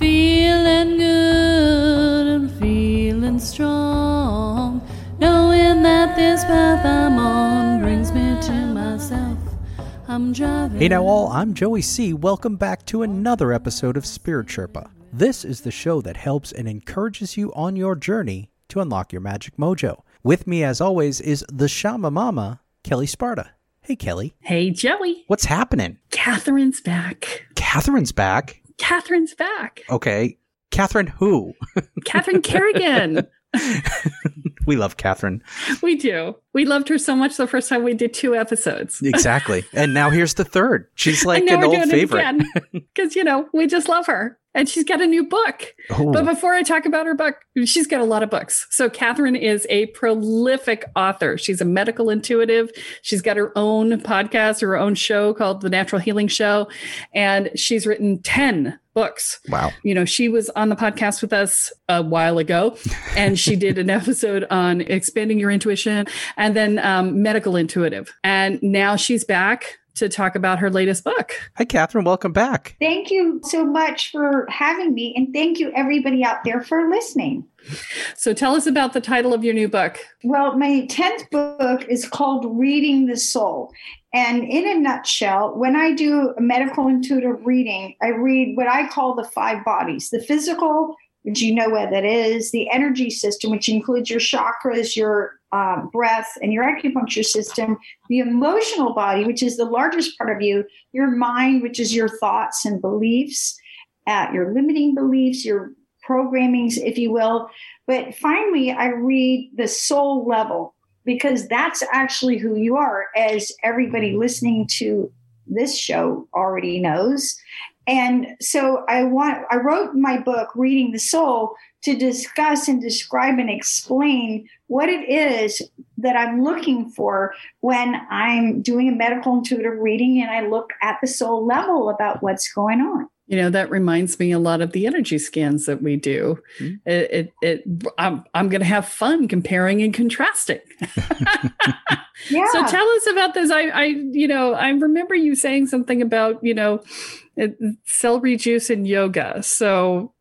feeling good and feeling strong, knowing that this path I'm on brings me to myself. I'm driving. Hey now, all, I'm Joey C. Welcome back to another episode of Spirit Sherpa. This is the show that helps and encourages you on your journey to unlock your magic mojo. With me, as always, is the Shama Mama, Kelle Sparta. Hey, Kelle. Hey, Joey. What's happening? Catherine's back. Catherine's back. Catherine's back. Okay. Catherine who? Catherine Carrigan. we love Catherine. We do. We loved her so much the first time we did two episodes. Exactly. and now here's the third. She's like an old favorite. Because, you know, we just love her. And she's got a new book. Ooh. But before I talk about her book, she's got a lot of books. So Catherine is a prolific author. She's a medical intuitive. She's got her own podcast, her own show called The Natural Healing Show. And she's written 10 books. Wow. You know, she was on the podcast with us a while ago and she did an episode on expanding your intuition and then um, medical intuitive. And now she's back to talk about her latest book. Hi, Catherine. Welcome back. Thank you so much for having me. And thank you, everybody out there, for listening. So, tell us about the title of your new book. Well, my 10th book is called Reading the Soul. And in a nutshell, when I do a medical intuitive reading, I read what I call the five bodies the physical, which you know what that is, the energy system, which includes your chakras, your um, breath, and your acupuncture system, the emotional body, which is the largest part of you, your mind, which is your thoughts and beliefs, uh, your limiting beliefs, your programmings, if you will. But finally, I read the soul level because that's actually who you are, as everybody listening to this show already knows. And so I want I wrote my book Reading the Soul to discuss and describe and explain what it is that I'm looking for when I'm doing a medical intuitive reading and I look at the soul level about what's going on. You know, that reminds me a lot of the energy scans that we do. Mm-hmm. It, it, it, I'm, I'm going to have fun comparing and contrasting. yeah. So tell us about this. I, I, you know, I remember you saying something about, you know, celery juice and yoga. So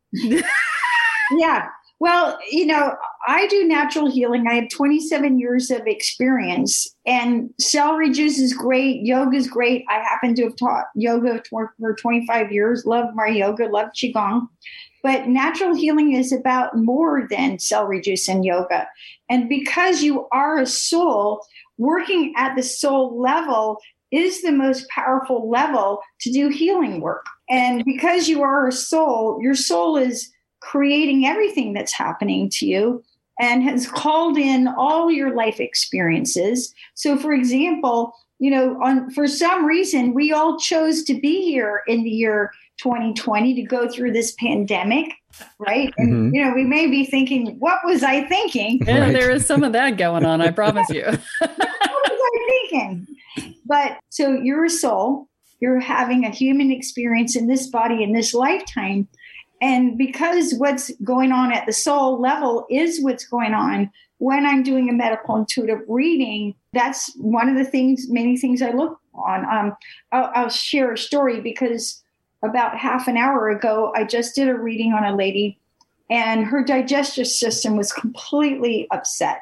yeah. Well, you know, I do natural healing. I have 27 years of experience, and celery juice is great. Yoga is great. I happen to have taught yoga for, for 25 years. Love my yoga, love Qigong. But natural healing is about more than celery juice and yoga. And because you are a soul, working at the soul level is the most powerful level to do healing work. And because you are a soul, your soul is creating everything that's happening to you and has called in all your life experiences. So, for example, you know, on for some reason, we all chose to be here in the year 2020 to go through this pandemic, right? And Mhm. you know, we may be thinking, what was I thinking? Yeah, Right. there is some of that going on, I promise you. what was I thinking? But so you're a soul, you're having a human experience in this body in this lifetime. And because what's going on at the soul level is what's going on when I'm doing a medical intuitive reading, that's one of the things, many things I look on. Um, I'll, I'll share a story because about half an hour ago, I just did a reading on a lady and her digestive system was completely upset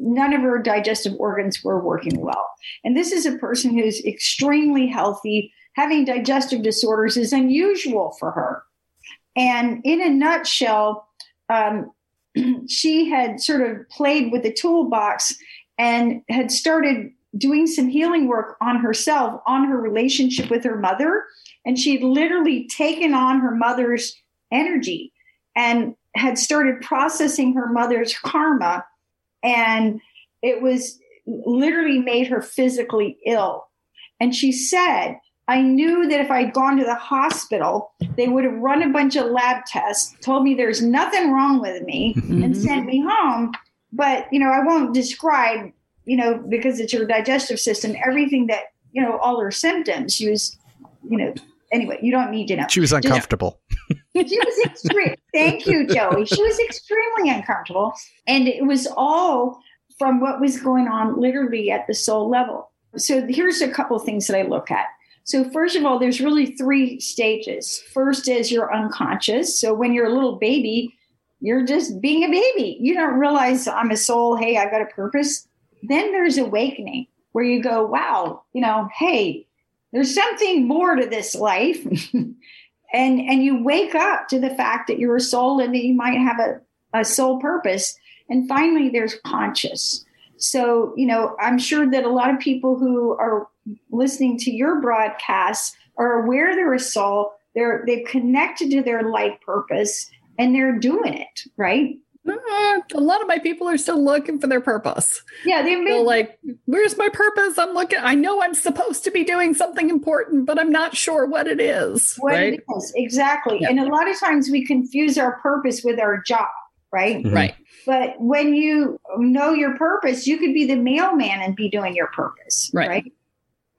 none of her digestive organs were working well. And this is a person who's extremely healthy. Having digestive disorders is unusual for her. And in a nutshell, um, she had sort of played with the toolbox and had started doing some healing work on herself, on her relationship with her mother. And she had literally taken on her mother's energy and had started processing her mother's karma and it was literally made her physically ill. And she said, I knew that if I'd gone to the hospital, they would have run a bunch of lab tests, told me there's nothing wrong with me, and Mhm. sent me home. But, you know, I won't describe, you know, because it's your digestive system, everything that, you know, all her symptoms. She was, you know, anyway, you don't need to know She was uncomfortable. she was extreme. Thank you, Joey. She was extremely uncomfortable, and it was all from what was going on literally at the soul level. So here's a couple things that I look at. So first of all, there's really three stages. First is you're unconscious. So when you're a little baby, you're just being a baby. You don't realize I'm a soul. Hey, I got a purpose. Then there's awakening where you go, wow, you know, hey, there's something more to this life. and and you wake up to the fact that you're a soul and that you might have a, a soul purpose. And finally there's conscious. So you know i'm sure that a lot of people who are listening to your broadcasts are aware they're a soul. They're they've connected to their life purpose and they're doing it right Uh, a lot of my people are still looking for their purpose. yeah they've They're like, where's my purpose? I'm looking, I know I'm supposed to be doing something important, but I'm not sure what it is. what right? it is exactly Yeah. and a lot of times we confuse our purpose with our job right Mhm. Right. But when you know your purpose, you could be the mailman and be doing your purpose. Right.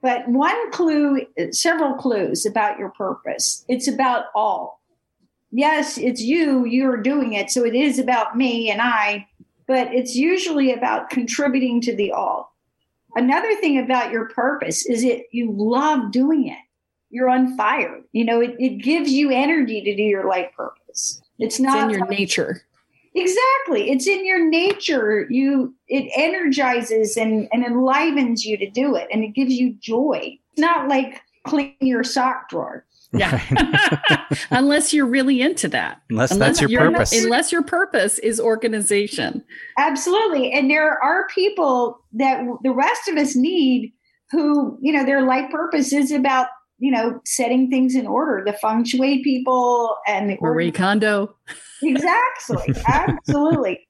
But one clue, several clues about your purpose. It's about all. Yes, it's you, you're doing it. So it is about me and I, but it's usually about contributing to the all. Another thing about your purpose is it you love doing it. You're on fire. You know, it, it gives you energy to do your life purpose. It's It's not in your nature. Exactly. It's in your nature. You it energizes and, and enlivens you to do it and it gives you joy. It's not like clean your sock drawer. Yeah. unless you're really into that. Unless Unless that's your purpose. Unless your purpose is organization. Absolutely. And there are people that the rest of us need who, you know, their life purpose is about, you know, setting things in order, the feng shui people and the Marie Kondo. exactly absolutely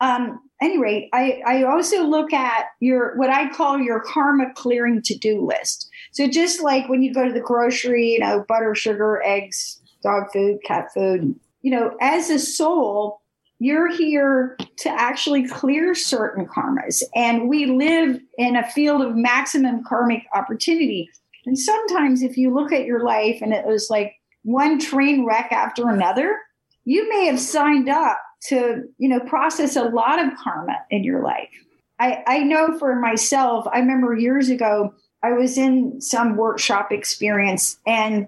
um anyway i i also look at your what i call your karma clearing to-do list. So just like when you go to the grocery you know butter sugar eggs dog food cat food you know as a soul you're here to actually clear certain karmas. And we live in a field of maximum karmic opportunity. And sometimes if you look at your life and it was like one train wreck after another you may have signed up to you know process a lot of karma in your life. I i know for myself i remember years ago i was in some workshop experience and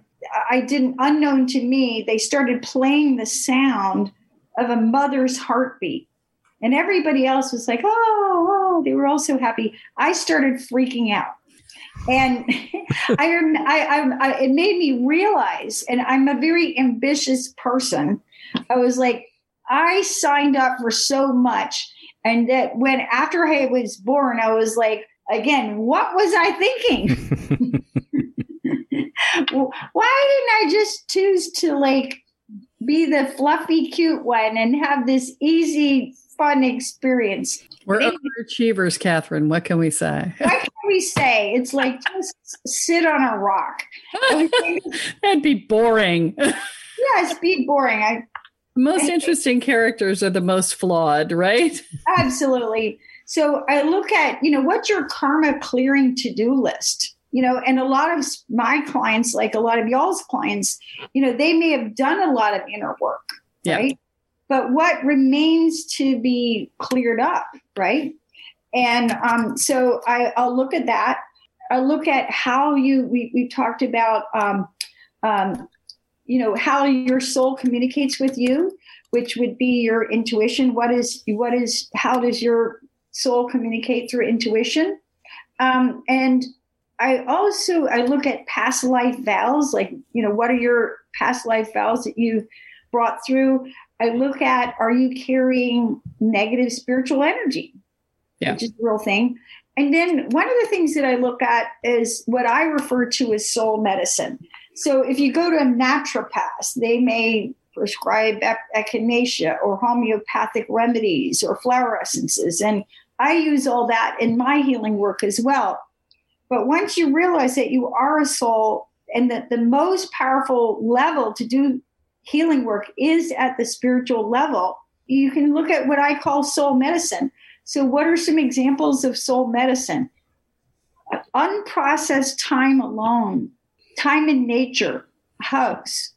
i didn't unknown to me they started playing the sound of a mother's heartbeat. And everybody else was like oh, oh they were all so happy. I started freaking out. And I, I, I, I, it made me realize, and I'm a very ambitious person. I was like, I signed up for so much, and that when after I was born, I was like, again, what was I thinking? Why didn't I just choose to like be the fluffy, cute one and have this easy, fun experience? We're overachievers, Catherine. What can we say? What can we say? It's like just sit on a rock. That'd be boring. Yes, be boring. I, the most interesting characters are the most flawed, right? Absolutely. So I look at, you know, what's your karma clearing to do list? You know, and a lot of my clients, like a lot of y'all's clients, you know, they may have done a lot of inner work, yeah. right? But what remains to be cleared up, right? And um, so I, I'll look at that. I look at how you, we, we talked about um, um, you know how your soul communicates with you which would be your intuition. What is what is how does your soul communicate through intuition? Um, and i also i look at past life vows like you know what are your past life vows that you brought through? I look at are you carrying negative spiritual energy? Yeah. which is the real thing. And then one of the things that i look at is what i refer to as soul medicine so if you go to a naturopath, they may prescribe echinacea or homeopathic remedies or flower essences. And I use all that in my healing work as well. But once you realize that you are a soul and that the most powerful level to do healing work is at the spiritual level, you can look at what I call soul medicine. So, what are some examples of soul medicine? Unprocessed time alone time in nature, hugs,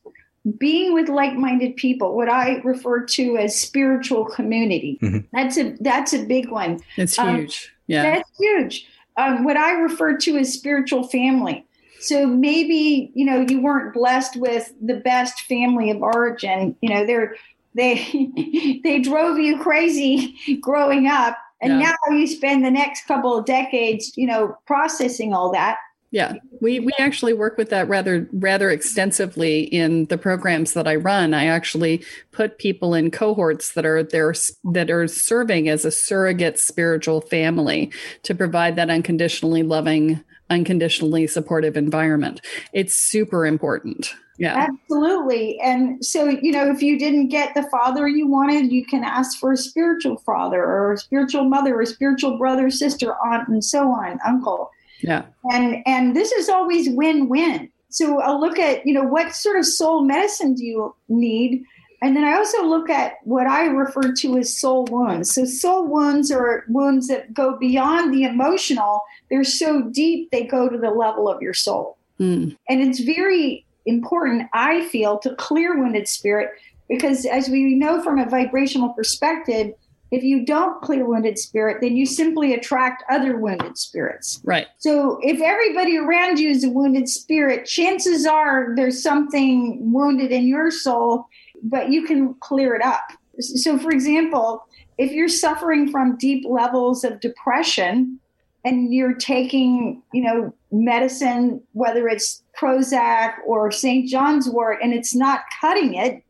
being with like-minded people, what I refer to as spiritual community. Mm-hmm. That's a that's a big one. It's um, huge. Yeah, that's huge. Um, what I refer to as spiritual family. So maybe you know you weren't blessed with the best family of origin. You know they're they they drove you crazy growing up, and yeah. now you spend the next couple of decades, you know, processing all that. Yeah, we we actually work with that rather rather extensively in the programs that I run. I actually put people in cohorts that are there that are serving as a surrogate spiritual family to provide that unconditionally loving, unconditionally supportive environment. It's super important. Yeah. Absolutely. And so, you know, if you didn't get the father you wanted, you can ask for a spiritual father or a spiritual mother or a spiritual brother, sister, aunt, and so on, uncle. Yeah. And and this is always win-win. So I'll look at, you know, what sort of soul medicine do you need? And then I also look at what I refer to as soul wounds. So soul wounds are wounds that go beyond the emotional. They're so deep they go to the level of your soul. Mm. And it's very important, I feel, to clear wounded spirit because as we know from a vibrational perspective, if you don't clear wounded spirit, then you simply attract other wounded spirits. Right. So if everybody around you is a wounded spirit, chances are there's something wounded in your soul, but you can clear it up. So, for example, if you're suffering from deep levels of depression and you're taking, you know, medicine, whether it's Prozac or St. John's wort, and it's not cutting it,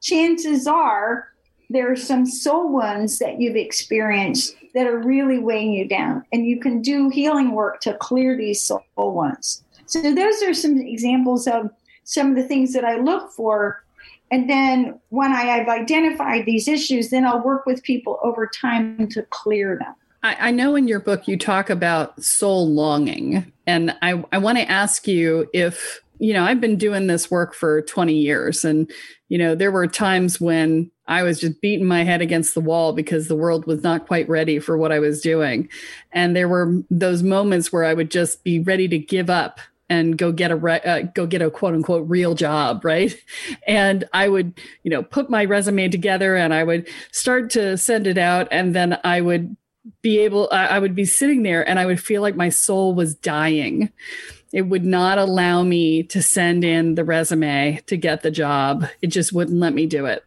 chances are there are some soul wounds that you've experienced that are really weighing you down and you can do healing work to clear these soul wounds. So those are some examples of some of the things that i look for. And then when i have identified these issues then i'll work with people over time to clear them. I, know in your book you talk about soul longing and i, I want to ask you if you know i've been doing this work for 20 years and you know there were times when I was just beating my head against the wall because the world was not quite ready for what I was doing. And there were those moments where I would just be ready to give up and go get a re- uh, go get a quote unquote real job, right? And I would, you know, put my resume together and I would start to send it out and then I would be able I would be sitting there and I would feel like my soul was dying. It would not allow me to send in the resume to get the job. It just wouldn't let me do it.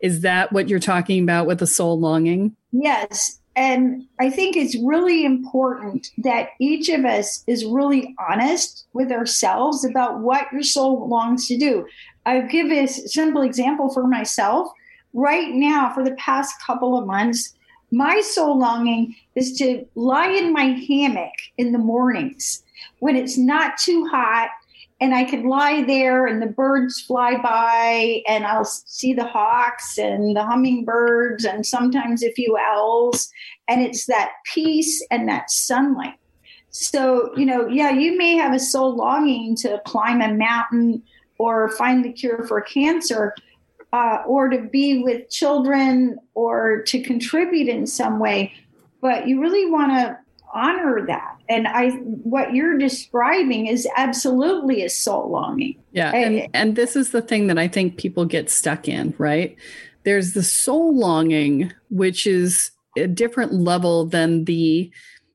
Is that what you're talking about with the soul longing? Yes. And I think it's really important that each of us is really honest with ourselves about what your soul longs to do. I'll give a simple example for myself. Right now, for the past couple of months, my soul longing is to lie in my hammock in the mornings when it's not too hot and I could lie there and the birds fly by and I'll see the hawks and the hummingbirds and sometimes a few owls. And it's that peace and that sunlight. So, you know, yeah, you may have a soul longing to climb a mountain or find the cure for cancer uh, or to be with children or to contribute in some way. But you really want to honor that and i what you're describing is absolutely a soul longing. Yeah and, and this is the thing that i think people get stuck in right? There's the soul longing which is a different level than the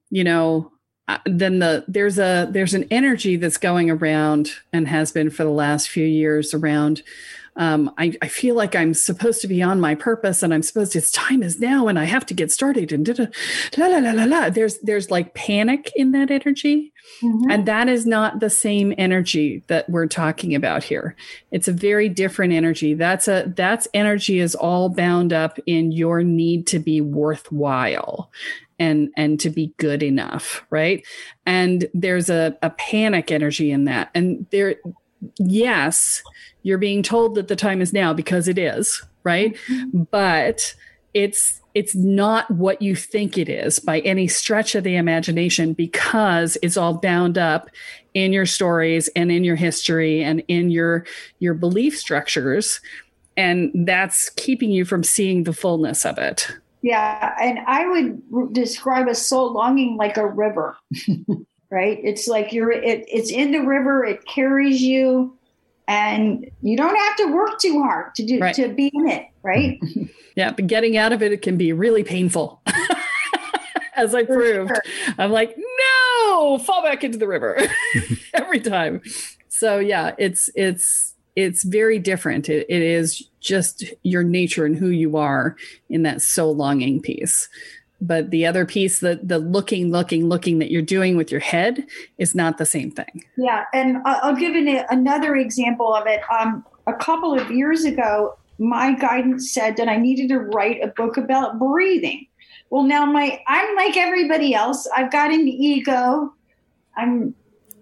you know uh, than the there's a there's an energy that's going around and has been for the last few years around um, I, I, feel like I'm supposed to be on my purpose and I'm supposed to, it's time is now and I have to get started and da, da, la, la, la, la. there's, there's like panic in that energy. Mm-hmm. And that is not the same energy that we're talking about here. It's a very different energy. That's a, that's energy is all bound up in your need to be worthwhile and and to be good enough right and there's a, a panic energy in that and there yes you're being told that the time is now because it is, right? Mm-hmm. But it's it's not what you think it is by any stretch of the imagination because it's all bound up in your stories and in your history and in your your belief structures and that's keeping you from seeing the fullness of it yeah and i would describe a soul longing like a river right? It's like you're it, it's in the river it carries you and you don't have to work too hard to do right. to be in it right? Yeah but getting out of it it can be really painful. As i For proved sure. i'm like no fall back into the river. Every time. So yeah it's it's it's very different. It, it is just your nature and who you are in that soul longing piece but the other piece the the looking looking looking that you're doing with your head is not the same thing. Yeah and i'll give an, another example of it. Um, a couple of years ago my guidance said that i needed to write a book about breathing. Well now my i'm like everybody else. I've got an ego. I'm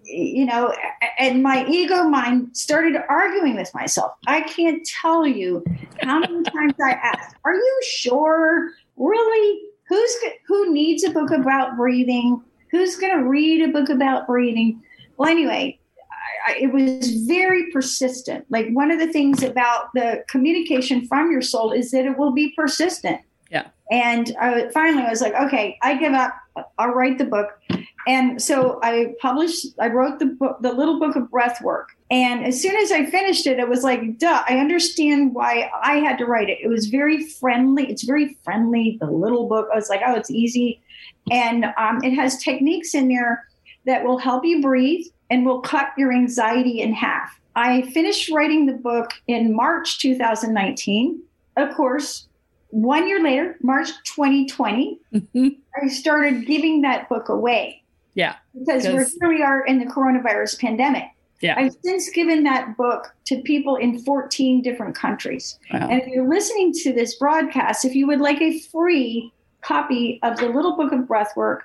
you know and my ego mind started arguing with myself. I can't tell you how many times i asked are you sure? Really who's who needs a book about breathing? Who's going to read a book about breathing? Well, anyway, I, it was very persistent. Like one of the things about the communication from your soul is that it will be persistent. Yeah. And I, finally, I was like, okay, I give up. I'll write the book. And so I published, I wrote the book, the little book of breath work. And as soon as I finished it, it was like, duh, I understand why I had to write it. It was very friendly. It's very friendly. The little book, I was like, oh, it's easy. And um, it has techniques in there that will help you breathe and will cut your anxiety in half. I finished writing the book in March 2019. Of course, one year later, March 2020, mm-hmm. I started giving that book away. Yeah. Because we're, here we are in the coronavirus pandemic. Yeah. I've since given that book to people in 14 different countries. Wow. And if you're listening to this broadcast, if you would like a free copy of the Little Book of Breathwork,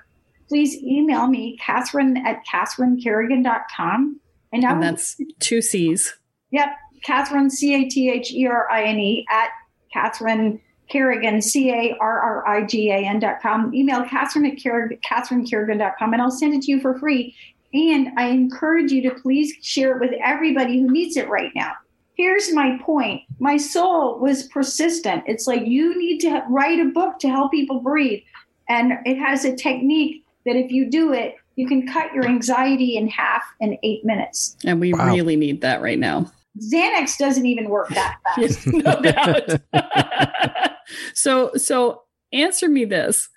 please email me, Catherine at CatherineCarrigan.com. And, and that's two C's. Yep. Catherine, C A T H E R I N E, at Catherine Carrigan, C A R R I G A N dot com. Email Catherine at Carrigan, dot com, and I'll send it to you for free. And I encourage you to please share it with everybody who needs it right now. Here's my point my soul was persistent. It's like you need to write a book to help people breathe. And it has a technique that if you do it, you can cut your anxiety in half in eight minutes. And we wow. really need that right now. Xanax doesn't even work that fast. no doubt. so so answer me this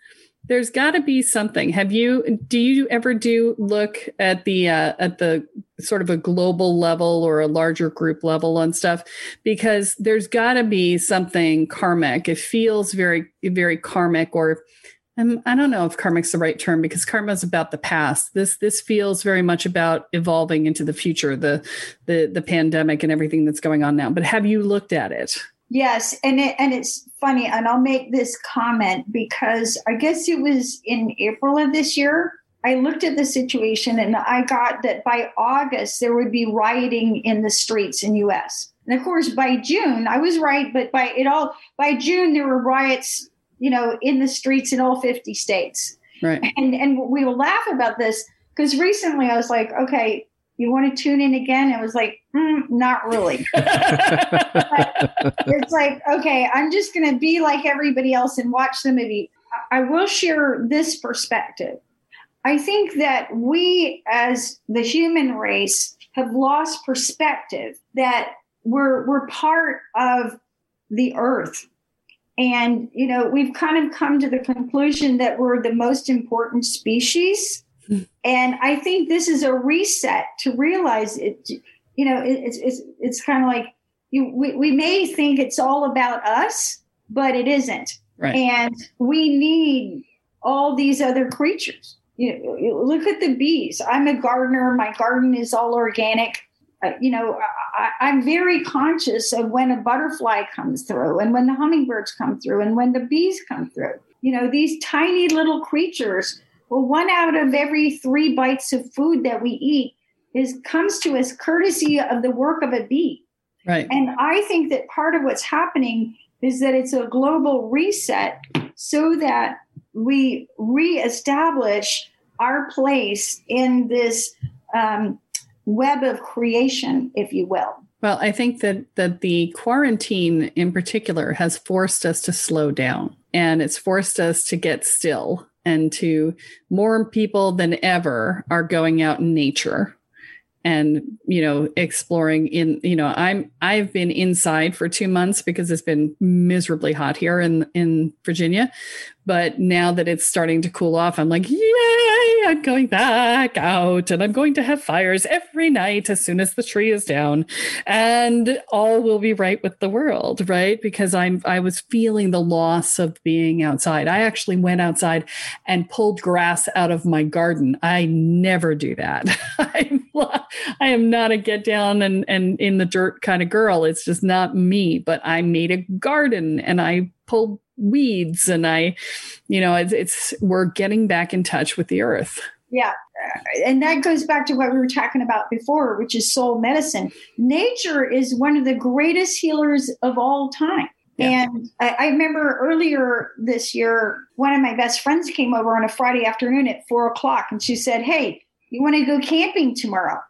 there's got to be something have you do you ever do look at the uh, at the sort of a global level or a larger group level on stuff because there's got to be something karmic it feels very very karmic or um, I don't know if karmic's the right term because karma is about the past. This this feels very much about evolving into the future, the the the pandemic and everything that's going on now. But have you looked at it? Yes, and it, and it's funny, and I'll make this comment because I guess it was in April of this year. I looked at the situation and I got that by August there would be rioting in the streets in US. And of course by June, I was right, but by it all by June there were riots, you know, in the streets in all 50 states. Right. And and we will laugh about this because recently I was like, okay, you want to tune in again? It was like, mm, not really. it's like, okay, I'm just going to be like everybody else and watch the movie. I will share this perspective. I think that we as the human race have lost perspective that we're we're part of the earth. And you know, we've kind of come to the conclusion that we're the most important species. And I think this is a reset to realize it you know, it, it's it's it's kind of like you we, we may think it's all about us, but it isn't. Right. And we need all these other creatures you know, you look at the bees. I'm a gardener. My garden is all organic. Uh, you know, I, am very conscious of when a butterfly comes through and when the hummingbirds come through and when the bees come through. You know, these tiny little creatures. Well, one out of every three bites of food that we eat is comes to us courtesy of the work of a bee. Right. And I think that part of what's happening is that it's a global reset so that we reestablish our place in this um, web of creation, if you will. Well, I think that that the quarantine in particular has forced us to slow down and it's forced us to get still and to more people than ever are going out in nature and you know exploring in you know i'm i've been inside for 2 months because it's been miserably hot here in in Virginia but now that it's starting to cool off i'm like yay i'm going back out and i'm going to have fires every night as soon as the tree is down and all will be right with the world right because i'm i was feeling the loss of being outside i actually went outside and pulled grass out of my garden i never do that i'm I am not a get down and, and in the dirt kind of girl. It's just not me. But I made a garden and I pulled weeds and I, you know, it's, it's we're getting back in touch with the earth. Yeah. Uh, and that goes back to what we were talking about before, which is soul medicine. Nature is one of the greatest healers of all time. Yeah. And I, I, remember earlier this year, one of my best friends came over on a Friday afternoon at four o'clock and she said, Hey, you want to go camping tomorrow?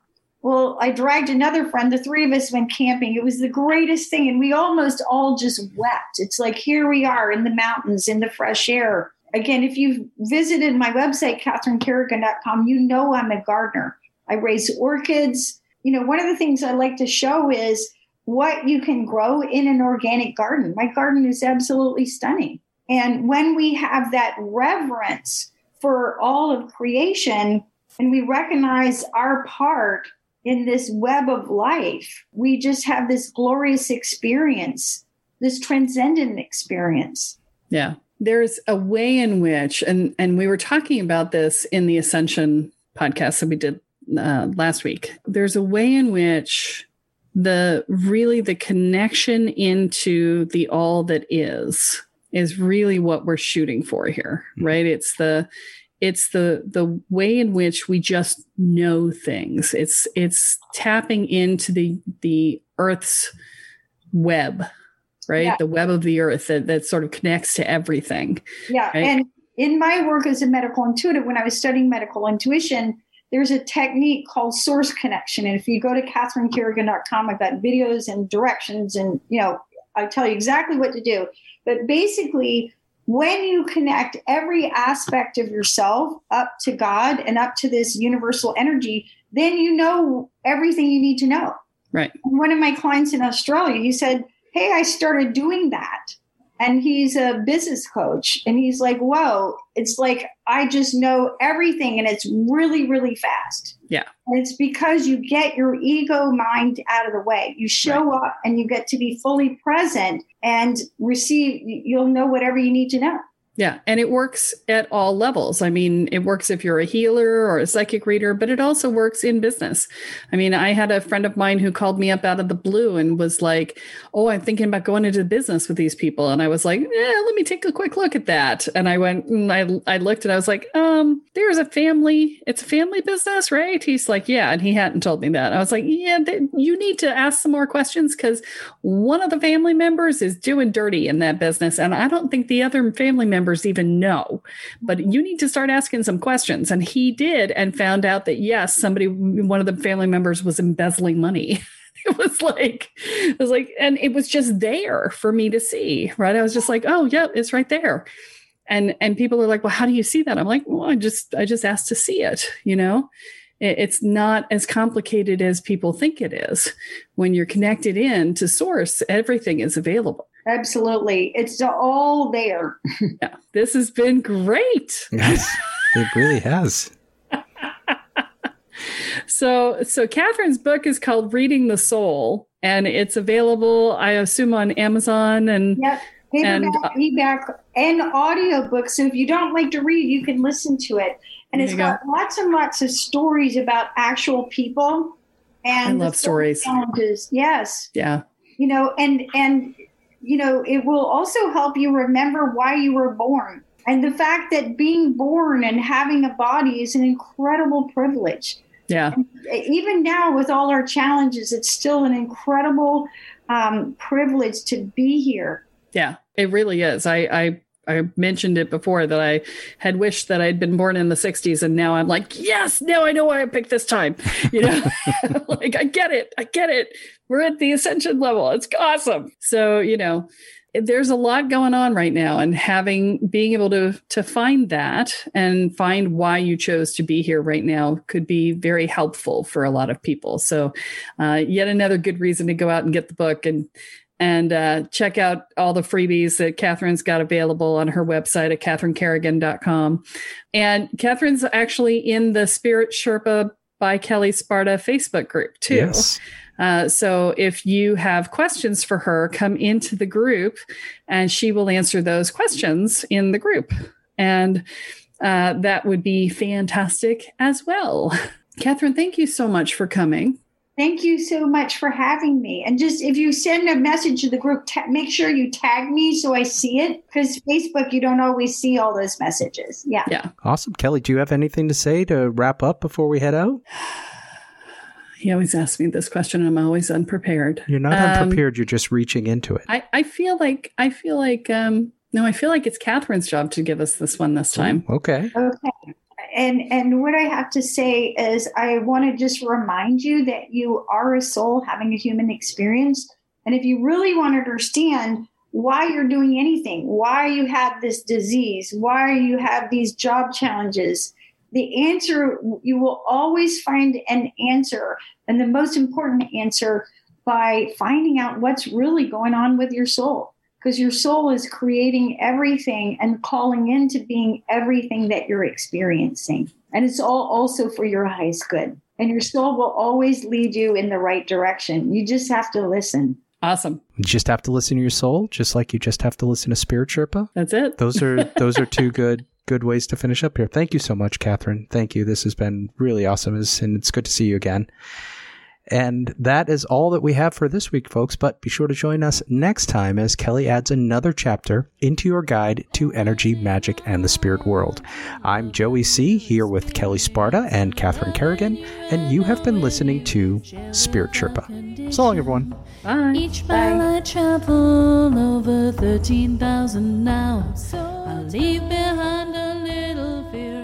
Well, I dragged another friend. The three of us went camping. It was the greatest thing. And we almost all just wept. It's like, here we are in the mountains, in the fresh air. Again, if you've visited my website, catherinecarrigan.com, you know I'm a gardener. I raise orchids. You know, one of the things I like to show is what you can grow in an organic garden. My garden is absolutely stunning. And when we have that reverence for all of creation and we recognize our part in this web of life. We just have this glorious experience, this transcendent experience. Yeah. There's a way in which, and and we were talking about this in the Ascension podcast that we did uh, last week. There's a way in which the really the connection into the all that is is really what we're shooting for here, mm-hmm. right? It's the it's the the way in which we just know things it's it's tapping into the the earth's web right yeah. the web of the earth that, that sort of connects to everything yeah right? and in my work as a medical intuitive when i was studying medical intuition there's a technique called source connection and if you go to catherinecarrigan.com i've got videos and directions and you know i tell you exactly what to do but basically when you connect every aspect of yourself up to God and up to this universal energy, then you know everything you need to know. Right. One of my clients in Australia, he said, Hey, I started doing that and he's a business coach and he's like whoa. It's like i just know everything and it's really really fast. Yeah. And it's because you get your ego mind out of the way. You show right. up and you get to be fully present and receive you'll know whatever you need to know Yeah, and it works at all levels. I mean, it works if you're a healer or a psychic reader, but it also works in business. I mean, I had a friend of mine who called me up out of the blue and was like, "Oh, I'm thinking about going into business with these people," and I was like, "Yeah, let me take a quick look at that." And I went and I I looked and I was like, "Um, there's a family. It's a family business, right?" He's like, "Yeah," and he hadn't told me that. I was like, "Yeah, th- you need to ask some more questions because one of the family members is doing dirty in that business, and I don't think the other family member." Members even know. But you need to start asking some questions. And he did and found out that yes, somebody, one of the family members was embezzling money. it was like it was like and it was just there for me to see right i was just like oh yeah it's right there and and people are like well how do you see that i'm like well i just i just asked to see it you know it's not as complicated as people think it is when you're connected in to source everything is available Absolutely. It's all there. yeah. This has been great. Yes, it really has. so so Catherine's book is called Reading the Soul and it's available, I assume, on Amazon and yep. Paperback, and, uh, ebook, and audiobook. So if you don't like to read, you can listen to it. And it's got go. lots and lots of stories about actual people. And I love stories. Challenges. Yes. Yeah. You know, and and you know, it will also help you remember why you were born. And the fact that being born and having a body is an incredible privilege. Yeah. And even now, with all our challenges, it's still an incredible um, privilege to be here. Yeah, it really is. I, I I mentioned it before that I had wished that I'd been born in the 60s and now I'm like, yes, now I know why I picked this time. You know, like I get it. I get it. We're at the ascension level. It's awesome. So, you know, there's a lot going on right now and having being able to to find that and find why you chose to be here right now could be very helpful for a lot of people so uh, yet another good reason to go out and get the book and and uh, check out all the freebies that Catherine's got available on her website at catherinecarrigan.com. And Catherine's actually in the Spirit Sherpa by Kelle Sparta Facebook group too. Yes. Uh, so if you have questions for her, come into the group and she will answer those questions in the group. And uh, that would be fantastic as well. Catherine, thank you so much for coming. Thank you so much for having me. And just if you send a message to the group, ta- make sure you tag me so I see it because Facebook, you don't always see all those messages. Yeah. Yeah. Awesome. Kelle, do you have anything to say to wrap up before we head out? He always asks me this question, and I'm always unprepared. You're not um, unprepared. You're just reaching into it. I, I feel like I feel like um no, I feel like it's Catherine's job to give us this one this time. Okay. Okay and and what I have to say is I want to just remind you that you are a soul having a human experience, and if you really want to understand why you're doing anything, why you have this disease, why you have these job challenges, the answer you will always find an answer, and the most important answer by finding out what's really going on with your soul because your soul is creating everything and calling into being everything that you're experiencing. And it's all also for your highest good. And your soul will always lead you in the right direction. You just have to listen. Awesome. You just have to listen to your soul, just like you just have to listen to Spirit Sherpa. That's it. Those are those are two good good ways to finish up here. Thank you so much, Catherine. Thank you. This has been really awesome, and it's good to see you again. And that is all that we have for this week, folks. But be sure to join us next time as Kelle adds another chapter into your guide to energy, magic, and the spirit world. I'm Joey C. here with Kelle Sparta and Catherine Carrigan, and you have been listening to Spirit Sherpa. So long, everyone. Bye. Each mile I travel over 13,000 now. I leave behind a little fear.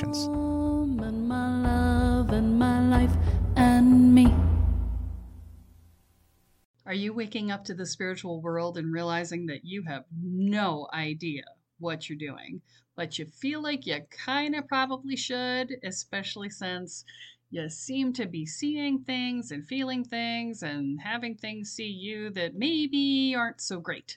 And my love and my life and me. Are you waking up to the spiritual world and realizing that you have no idea what you're doing, but you feel like you kind of probably should, especially since you seem to be seeing things and feeling things and having things see you that maybe aren't so great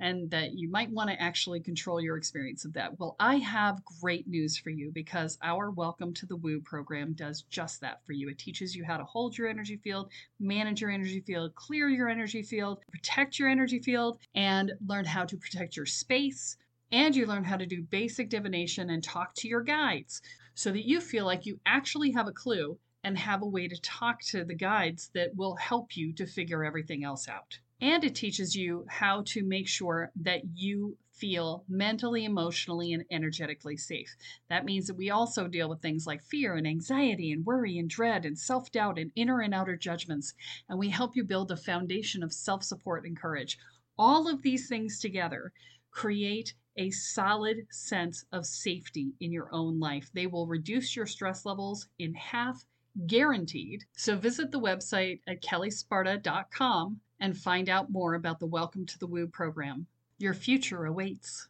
and that you might want to actually control your experience of that. Well, I have great news for you because our Welcome to the Woo program does just that for you. It teaches you how to hold your energy field, manage your energy field, clear your energy field, protect your energy field, and learn how to protect your space. And you learn how to do basic divination and talk to your guides so that you feel like you actually have a clue and have a way to talk to the guides that will help you to figure everything else out. And it teaches you how to make sure that you feel mentally, emotionally, and energetically safe. That means that we also deal with things like fear and anxiety and worry and dread and self doubt and inner and outer judgments. And we help you build a foundation of self support and courage. All of these things together create a solid sense of safety in your own life. They will reduce your stress levels in half, guaranteed. So visit the website at kellesparta.com and find out more about the Welcome to the Woo program. Your future awaits.